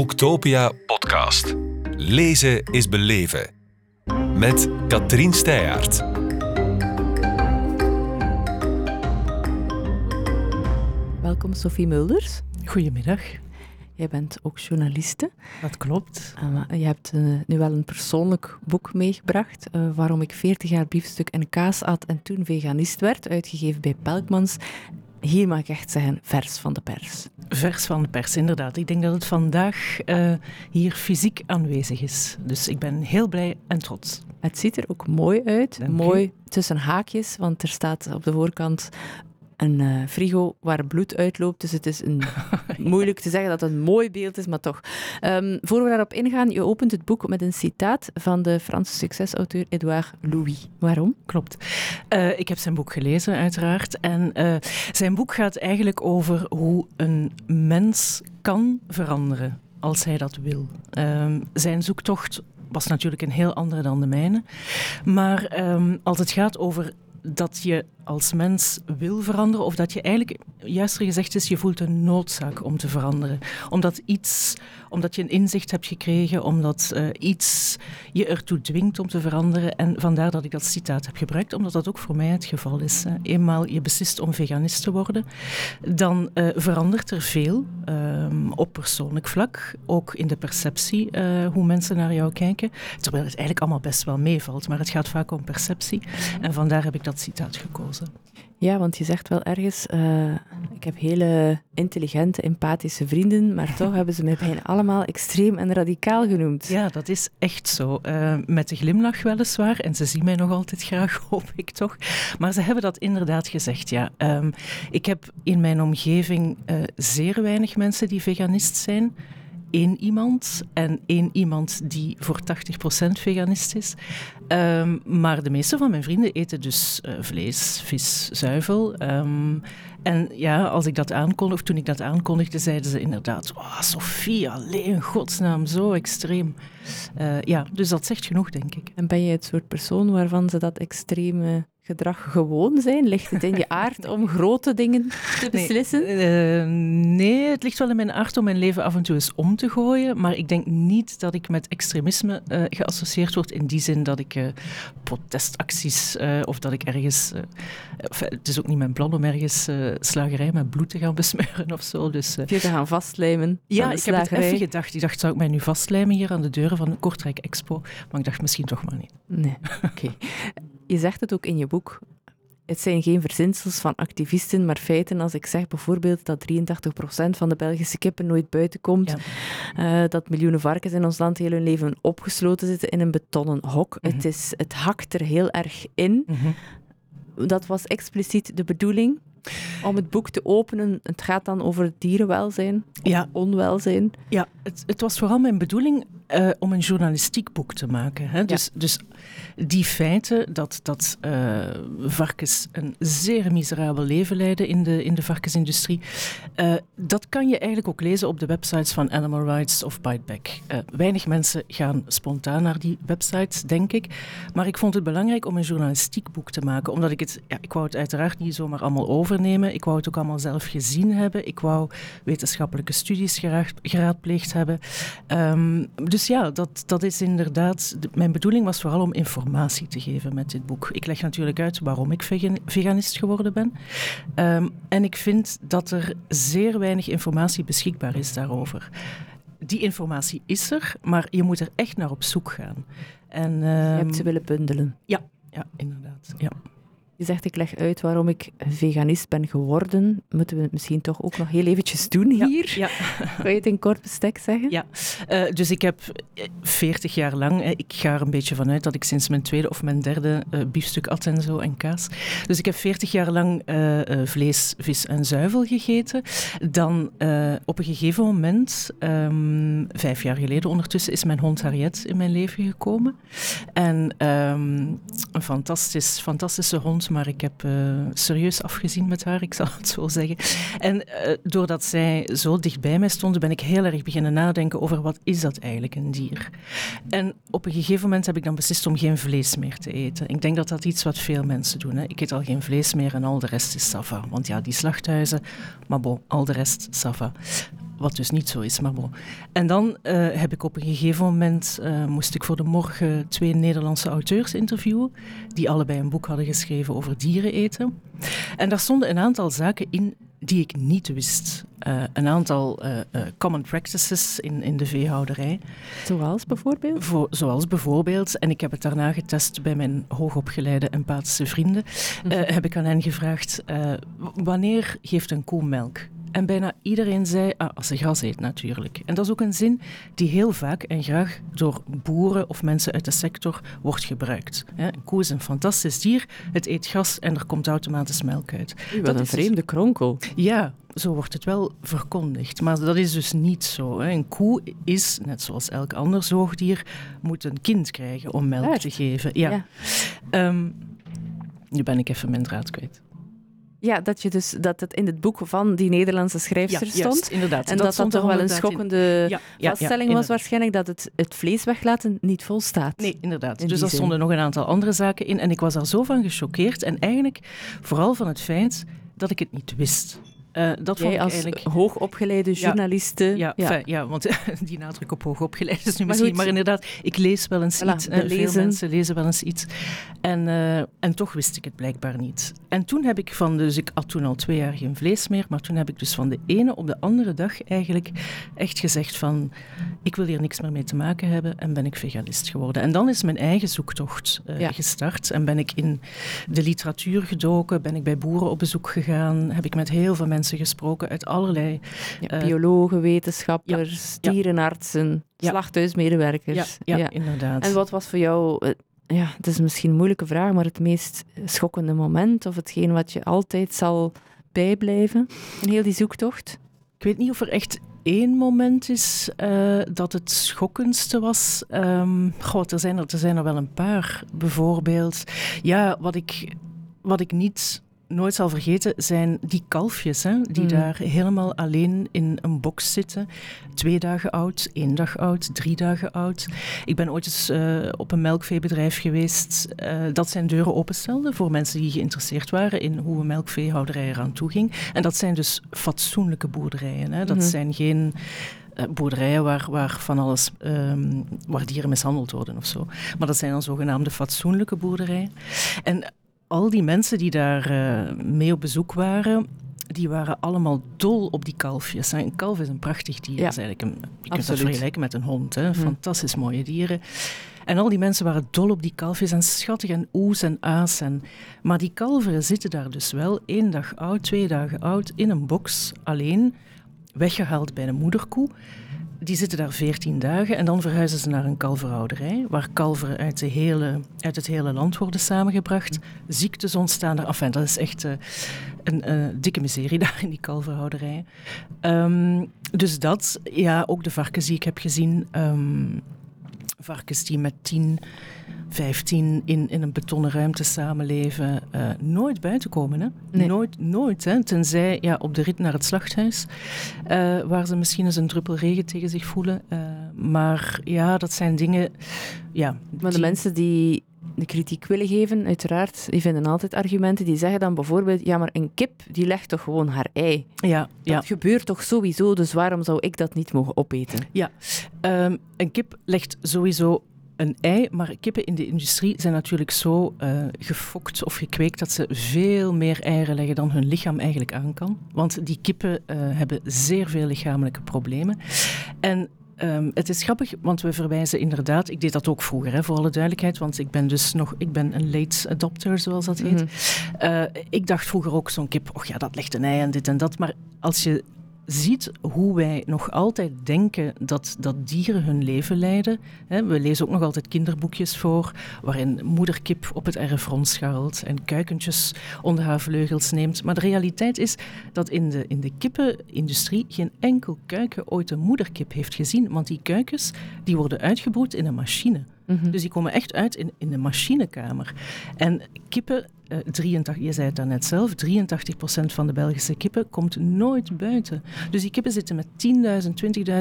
Boektopia podcast. Lezen is beleven. Met Katrien Steyaert. Welkom Sophie Mulders. Goedemiddag. Jij bent ook journaliste. Dat klopt. Uh, je hebt uh, nu wel een persoonlijk boek meegebracht, uh, waarom ik 40 jaar biefstuk en kaas at en toen veganist werd, uitgegeven bij Pelkmans. Hier mag ik echt zeggen, vers van de pers. Vers van de pers, inderdaad. Ik denk dat het vandaag hier fysiek aanwezig is. Dus ik ben heel blij en trots. Het ziet er ook mooi uit. Dank mooi u. tussen haakjes, want er staat op de voorkant een uh, frigo waar bloed uitloopt. Dus het is een, moeilijk te zeggen dat het een mooi beeld is, maar toch. Um, voor we daarop ingaan, je opent het boek met een citaat van de Franse succesauteur Edouard Louis. Waarom? Klopt. Uh, ik heb zijn boek gelezen, uiteraard. En uh, zijn boek gaat eigenlijk over hoe een mens kan veranderen als hij dat wil. Um, zijn zoektocht was natuurlijk een heel andere dan de mijne. Maar um, als het gaat over dat je als mens wil veranderen, of dat je eigenlijk, juister gezegd is, je voelt een noodzaak om te veranderen. Omdat iets, omdat je een inzicht hebt gekregen, omdat uh, iets je ertoe dwingt om te veranderen. En vandaar dat ik dat citaat heb gebruikt, omdat dat ook voor mij het geval is. Hè. Eenmaal je beslist om veganist te worden, dan uh, verandert er veel um, op persoonlijk vlak, ook in de perceptie, uh, hoe mensen naar jou kijken. Terwijl het eigenlijk allemaal best wel meevalt, maar het gaat vaak om perceptie. En vandaar heb ik dat citaat gekozen. Ja, want je zegt wel ergens, uh, ik heb hele intelligente, empathische vrienden, maar toch hebben ze mij bijna allemaal extreem en radicaal genoemd. Ja, dat is echt zo. Uh, met de glimlach weliswaar, en ze zien mij nog altijd graag, hoop ik toch. Maar ze hebben dat inderdaad gezegd, ja. Um, ik heb in mijn omgeving uh, zeer weinig mensen die veganist zijn één iemand en één iemand die voor 80% veganist is. Um, maar de meeste van mijn vrienden eten dus uh, vlees, vis, zuivel. Um, en ja, als ik dat aankondigde, toen ik dat aankondigde, zeiden ze inderdaad: oh, Sophie, alleen in godsnaam, zo extreem. Uh, ja, dus dat zegt genoeg, denk ik. En ben je het soort persoon waarvan ze dat extreme gedrag gewoon zijn? Ligt het in je aard om grote dingen te beslissen? Nee, uh, nee, het ligt wel in mijn aard om mijn leven af en toe eens om te gooien. Maar ik denk niet dat ik met extremisme uh, geassocieerd word in die zin dat ik uh, protestacties of dat ik ergens. Het is ook niet mijn plan om ergens slagerij met bloed te gaan besmeuren of zo. Dus, je te gaan vastlijmen. Ja, ik heb het even gedacht. Ik dacht, zou ik mij nu vastlijmen hier aan de deuren van de Kortrijk Expo? Maar ik dacht misschien toch maar niet. Nee, oké. Je zegt het ook in je boek. Het zijn geen verzinsels van activisten, maar feiten als ik zeg bijvoorbeeld dat 83% van de Belgische kippen nooit buiten komt, ja. uh, dat miljoenen varkens in ons land heel hun leven opgesloten zitten in een betonnen hok. Mm -hmm. het, is, het hakt er heel erg in. Mm -hmm. Dat was expliciet de bedoeling om het boek te openen. Het gaat dan over dierenwelzijn, ja. onwelzijn. Ja, het, het was vooral mijn bedoeling uh, om een journalistiek boek te maken. Hè? Ja. Dus, dus die feiten dat, dat uh, varkens een zeer miserabel leven leiden in de, in de varkensindustrie, uh, dat kan je eigenlijk ook lezen op de websites van Animal Rights of Biteback. weinig mensen gaan spontaan naar die websites, denk ik. Maar ik vond het belangrijk om een journalistiek boek te maken, omdat ik het, ja, ik wou het uiteraard niet zomaar allemaal overnemen. Ik wou het ook allemaal zelf gezien hebben. Ik wou wetenschappelijke studies geraad, geraadpleegd hebben. Um, dus dus ja, dat, dat is inderdaad. De, mijn bedoeling was vooral om informatie te geven met dit boek. Ik leg natuurlijk uit waarom ik vegan, veganist geworden ben. Um, en ik vind dat er zeer weinig informatie beschikbaar is daarover. Die informatie is er, maar je moet er echt naar op zoek gaan. En, um, je hebt ze willen bundelen. Ja, ja inderdaad. Ja. Je zegt, ik leg uit waarom ik veganist ben geworden. Moeten we het misschien toch ook nog heel eventjes doen hier? Ja. Kan je het in kort bestek zeggen? Ja, uh, dus ik heb 40 jaar lang, ik ga er een beetje vanuit dat ik sinds mijn tweede of mijn derde uh, biefstuk at en zo en kaas. Dus ik heb 40 jaar lang uh, vlees, vis en zuivel gegeten. Dan op een gegeven moment, um, vijf jaar geleden ondertussen, is mijn hond Harriet in mijn leven gekomen. En um, een fantastisch, fantastische hond maar ik heb uh, serieus afgezien met haar, ik zal het zo zeggen. En uh, doordat zij zo dicht bij mij stonden, ben ik heel erg beginnen nadenken over wat is dat eigenlijk, een dier. En op een gegeven moment heb ik dan beslist om geen vlees meer te eten. Ik denk dat dat iets wat veel mensen doen. Hè. Ik eet al geen vlees meer en al de rest is sava. Want ja, die slachthuizen, maar bon, al de rest sava. Wat dus niet zo is, maar bon. En dan uh, heb ik op een gegeven moment, uh, moest ik voor de morgen twee Nederlandse auteurs interviewen, die allebei een boek hadden geschreven over dieren eten. En daar stonden een aantal zaken in die ik niet wist. Uh, een aantal uh, uh, common practices in, in de veehouderij. Zoals bijvoorbeeld? Voor, zoals bijvoorbeeld, en ik heb het daarna getest bij mijn hoogopgeleide empathische vrienden, mm -hmm. heb ik aan hen gevraagd, wanneer geeft een koe melk? En bijna iedereen zei, ah, als ze gras eet natuurlijk. En dat is ook een zin die heel vaak en graag door boeren of mensen uit de sector wordt gebruikt. Een koe is een fantastisch dier, het eet gras en er komt automatisch melk uit. U, dat een vreemde kronkel. Ja, zo wordt het wel verkondigd. Maar dat is dus niet zo. Een koe is, net zoals elk ander zoogdier, moet een kind krijgen om melk te geven. Ja. ja. Um, nu ben ik even mijn draad kwijt. Ja, dat, je dus, dat het in het boek van die Nederlandse schrijfster ja, stond. Juist, inderdaad. En dat dat, toch wel een schokkende in... ja, vaststelling was waarschijnlijk, dat het, het vlees weglaten niet volstaat. Nee, inderdaad. dus er stonden nog een aantal andere zaken in. En ik was daar zo van gechoqueerd. En eigenlijk vooral van het feit dat ik het niet wist. Uh, dat Jij vond ik eigenlijk... hoogopgeleide journaliste. Ja, ja, ja. Fijn, ja want die nadruk op hoogopgeleid is nu maar misschien... Goed. Maar inderdaad, ik lees wel eens voilà, iets. Veel lezen. mensen lezen wel eens iets. En, uh, en toch wist ik het blijkbaar niet. En toen heb ik van... Dus ik had toen al twee jaar geen vlees meer. Maar toen heb ik dus van de ene op de andere dag eigenlijk echt gezegd van... Ik wil hier niks meer mee te maken hebben. En ben ik veganist geworden. En dan is mijn eigen zoektocht ja. gestart. En ben ik in de literatuur gedoken. Ben ik bij boeren op bezoek gegaan. Heb ik met heel veel mensen mensen gesproken uit allerlei... Ja, biologen, wetenschappers, ja, dierenartsen, slachthuismedewerkers. Ja, inderdaad. En wat was voor jou, ja, het is misschien een moeilijke vraag, maar het meest schokkende moment of hetgeen wat je altijd zal bijblijven in heel die zoektocht? Ik weet niet of er echt één moment is uh, dat het schokkendste was. Um, God, er zijn er, er zijn er wel een paar. Bijvoorbeeld, ja, wat ik, wat ik niet nooit zal vergeten, zijn die kalfjes, hè, die mm. daar helemaal alleen in een box zitten. Twee dagen oud, één dag oud, drie dagen oud. Ik ben ooit eens uh, op een melkveebedrijf geweest uh, dat zijn deuren openstelde voor mensen die geïnteresseerd waren in hoe een melkveehouderij eraan toe ging. En dat zijn dus fatsoenlijke boerderijen. Hè. Dat mm -hmm. zijn geen uh, boerderijen waar, waar van alles, um, waar dieren mishandeld worden of zo. Maar dat zijn dan zogenaamde fatsoenlijke boerderijen. En al die mensen die daar uh, mee op bezoek waren, die waren allemaal dol op die kalfjes. Een kalf is een prachtig dier. Ja, is eigenlijk een, je kunt dat vergelijken met een hond. Hè? Mhm. Fantastisch mooie dieren. En al die mensen waren dol op die kalfjes en schattig en oes en aas. En... Maar die kalveren zitten daar dus wel één dag oud, twee dagen oud, in een box, alleen, weggehaald bij een moederkoe. Die zitten daar veertien dagen en dan verhuizen ze naar een kalverhouderij, waar kalveren uit, de hele, uit het hele land worden samengebracht. Ziektes ontstaan daar. Enfin, dat is echt uh, een uh, dikke miserie daar in die kalverhouderij. Um, dus dat, ja, ook de varkens die ik heb gezien. Um, varkens die met tien 15 in, in een betonnen ruimte samenleven, uh, nooit buiten komen. Hè? Nee. Nooit, nooit. Hè? Tenzij ja, op de rit naar het slachthuis, uh, waar ze misschien eens een druppel regen tegen zich voelen. Uh, maar ja, dat zijn dingen. Ja, maar de die... mensen die de kritiek willen geven, uiteraard, die vinden altijd argumenten. Die zeggen dan bijvoorbeeld, ja, maar een kip, die legt toch gewoon haar ei? Ja. Dat ja. gebeurt toch sowieso, dus waarom zou ik dat niet mogen opeten? Ja, um, een kip legt sowieso een ei, maar kippen in de industrie zijn natuurlijk zo uh, gefokt of gekweekt dat ze veel meer eieren leggen dan hun lichaam eigenlijk aan kan. Want die kippen uh, hebben zeer veel lichamelijke problemen. En Um, het is grappig, want we verwijzen inderdaad, ik deed dat ook vroeger, hè, voor alle duidelijkheid, want ik ben dus nog, ik ben een late adopter, zoals dat heet. Mm -hmm. uh, ik dacht vroeger ook zo'n kip, oh ja, dat legt een ei en dit en dat, maar als je ziet hoe wij nog altijd denken dat, dat dieren hun leven leiden. We lezen ook nog altijd kinderboekjes voor waarin moederkip op het erf rondscharrelt en kuikentjes onder haar vleugels neemt. Maar de realiteit is dat in de, in de kippenindustrie geen enkel kuiken ooit een moederkip heeft gezien, want die kuikens die worden uitgebroed in een machine. -hmm. Dus die komen echt uit in, in de machinekamer. En kippen uh, 83, je zei het daarnet zelf, 83% van de Belgische kippen komt nooit buiten. Dus die kippen zitten met 10.000,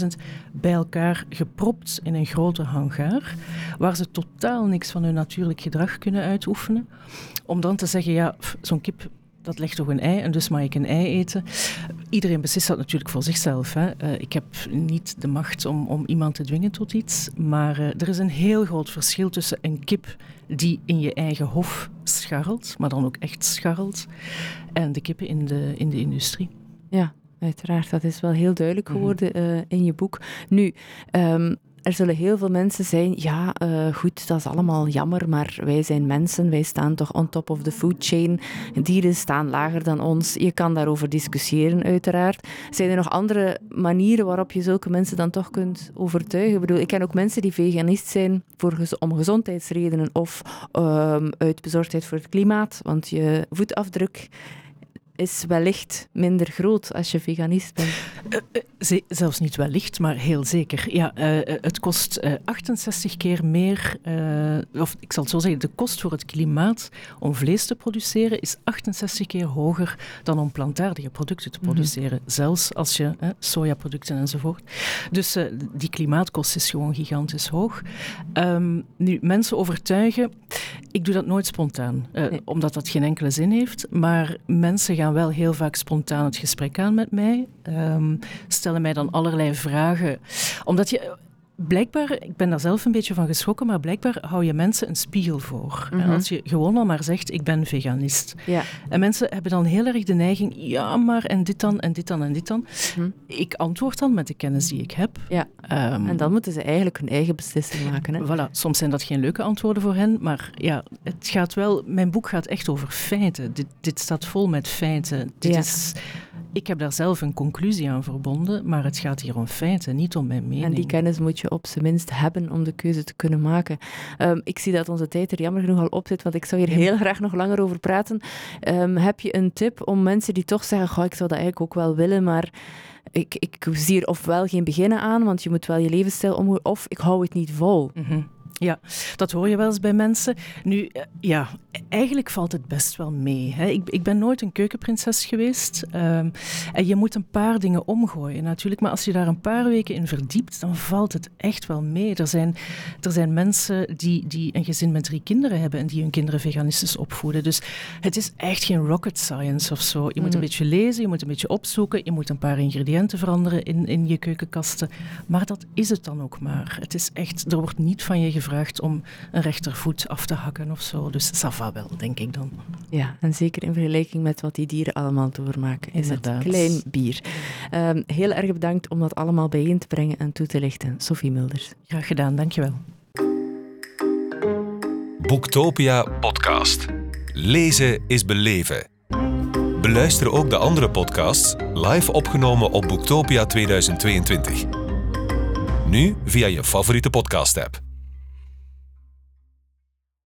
20.000 bij elkaar gepropt in een grote hangaar, waar ze totaal niks van hun natuurlijk gedrag kunnen uitoefenen. Om dan te zeggen, ja, zo'n kip dat legt toch een ei en dus mag ik een ei eten. Iedereen beslist dat natuurlijk voor zichzelf. Hè. Uh, ik heb niet de macht om, om iemand te dwingen tot iets, maar uh, er is een heel groot verschil tussen een kip die in je eigen hof scharrelt, maar dan ook echt scharrelt, en de kippen in de, in de industrie. Ja, uiteraard. Dat is wel heel duidelijk mhm. geworden mm -hmm. uh, in je boek. Nu, um, er zullen heel veel mensen zijn, ja, uh, goed, dat is allemaal jammer, maar wij zijn mensen, wij staan toch on top of the food chain. Dieren staan lager dan ons. Je kan daarover discussiëren, uiteraard. Zijn er nog andere manieren waarop je zulke mensen dan toch kunt overtuigen? Ik bedoel, ik ken ook mensen die veganist zijn voor, om gezondheidsredenen of um, uit bezorgdheid voor het klimaat, want je voetafdruk is wellicht minder groot als je veganist bent. Uh, uh, zelfs niet wellicht, maar heel zeker. Ja, uh, het kost 68 keer meer, of ik zal het zo zeggen, de kost voor het klimaat om vlees te produceren is 68 keer hoger dan om plantaardige producten te mhm. produceren. Mm -hmm. Zelfs als je sojaproducten enzovoort. Dus die klimaatkost is gewoon gigantisch hoog. Um, nu, mensen overtuigen, ik doe dat nooit spontaan, nee. omdat dat geen enkele zin heeft, maar mensen gaan gaan wel heel vaak spontaan het gesprek aan met mij. Um, stellen mij dan allerlei vragen. Omdat je blijkbaar, ik ben daar zelf een beetje van geschrokken, maar blijkbaar hou je mensen een spiegel voor. Mm -hmm. Als je gewoon al maar zegt, ik ben veganist. Ja. En mensen hebben dan heel erg de neiging, ja, maar en dit dan, en dit dan, en dit dan. Mm -hmm. Ik antwoord dan met de kennis die ik heb. Ja. Um, en dan moeten ze eigenlijk hun eigen beslissing maken. Hè? Voilà, soms zijn dat geen leuke antwoorden voor hen, maar ja, het gaat wel, mijn boek gaat echt over feiten. Dit, dit staat vol met feiten. Dit ja. is ik heb daar zelf een conclusie aan verbonden, maar het gaat hier om feiten, niet om mijn mening. En die kennis moet je op zijn minst hebben om de keuze te kunnen maken. Um, ik zie dat onze tijd er jammer genoeg al op zit, want ik zou hier heel graag nog langer over praten. Um, heb je een tip om mensen die toch zeggen, goh, ik zou dat eigenlijk ook wel willen, maar ik, ik zie er ofwel geen beginnen aan, want je moet wel je levensstijl omhouden, of ik hou het niet vol. Mm -hmm. Ja, dat hoor je wel eens bij mensen. Nu, ja, eigenlijk valt het best wel mee. Hè. Ik, ik, ben nooit een keukenprinses geweest. Um, en je moet een paar dingen omgooien natuurlijk. Maar als je daar een paar weken in verdiept, dan valt het echt wel mee. Er zijn, er zijn mensen die, die een gezin met drie kinderen hebben en die hun kinderen veganistisch opvoeden. Dus het is echt geen rocket science of zo. Je moet een mm. beetje lezen, je moet een beetje opzoeken, je moet een paar ingrediënten veranderen in, in je keukenkasten. Maar dat is het dan ook maar. Het is echt, er wordt niet van je gevraagd om een rechtervoet af te hakken of zo. Dus Sava wel, denk ik dan. Ja, en zeker in vergelijking met wat die dieren allemaal doormaken, is Inderdaad. het klein bier. Um, heel erg bedankt om dat allemaal bijeen te brengen en toe te lichten. Sophie Mulders. Graag gedaan, dankjewel. Boektopia podcast. Lezen is beleven. Beluister ook de andere podcasts live opgenomen op Boektopia 2022. Nu via je favoriete podcast-app.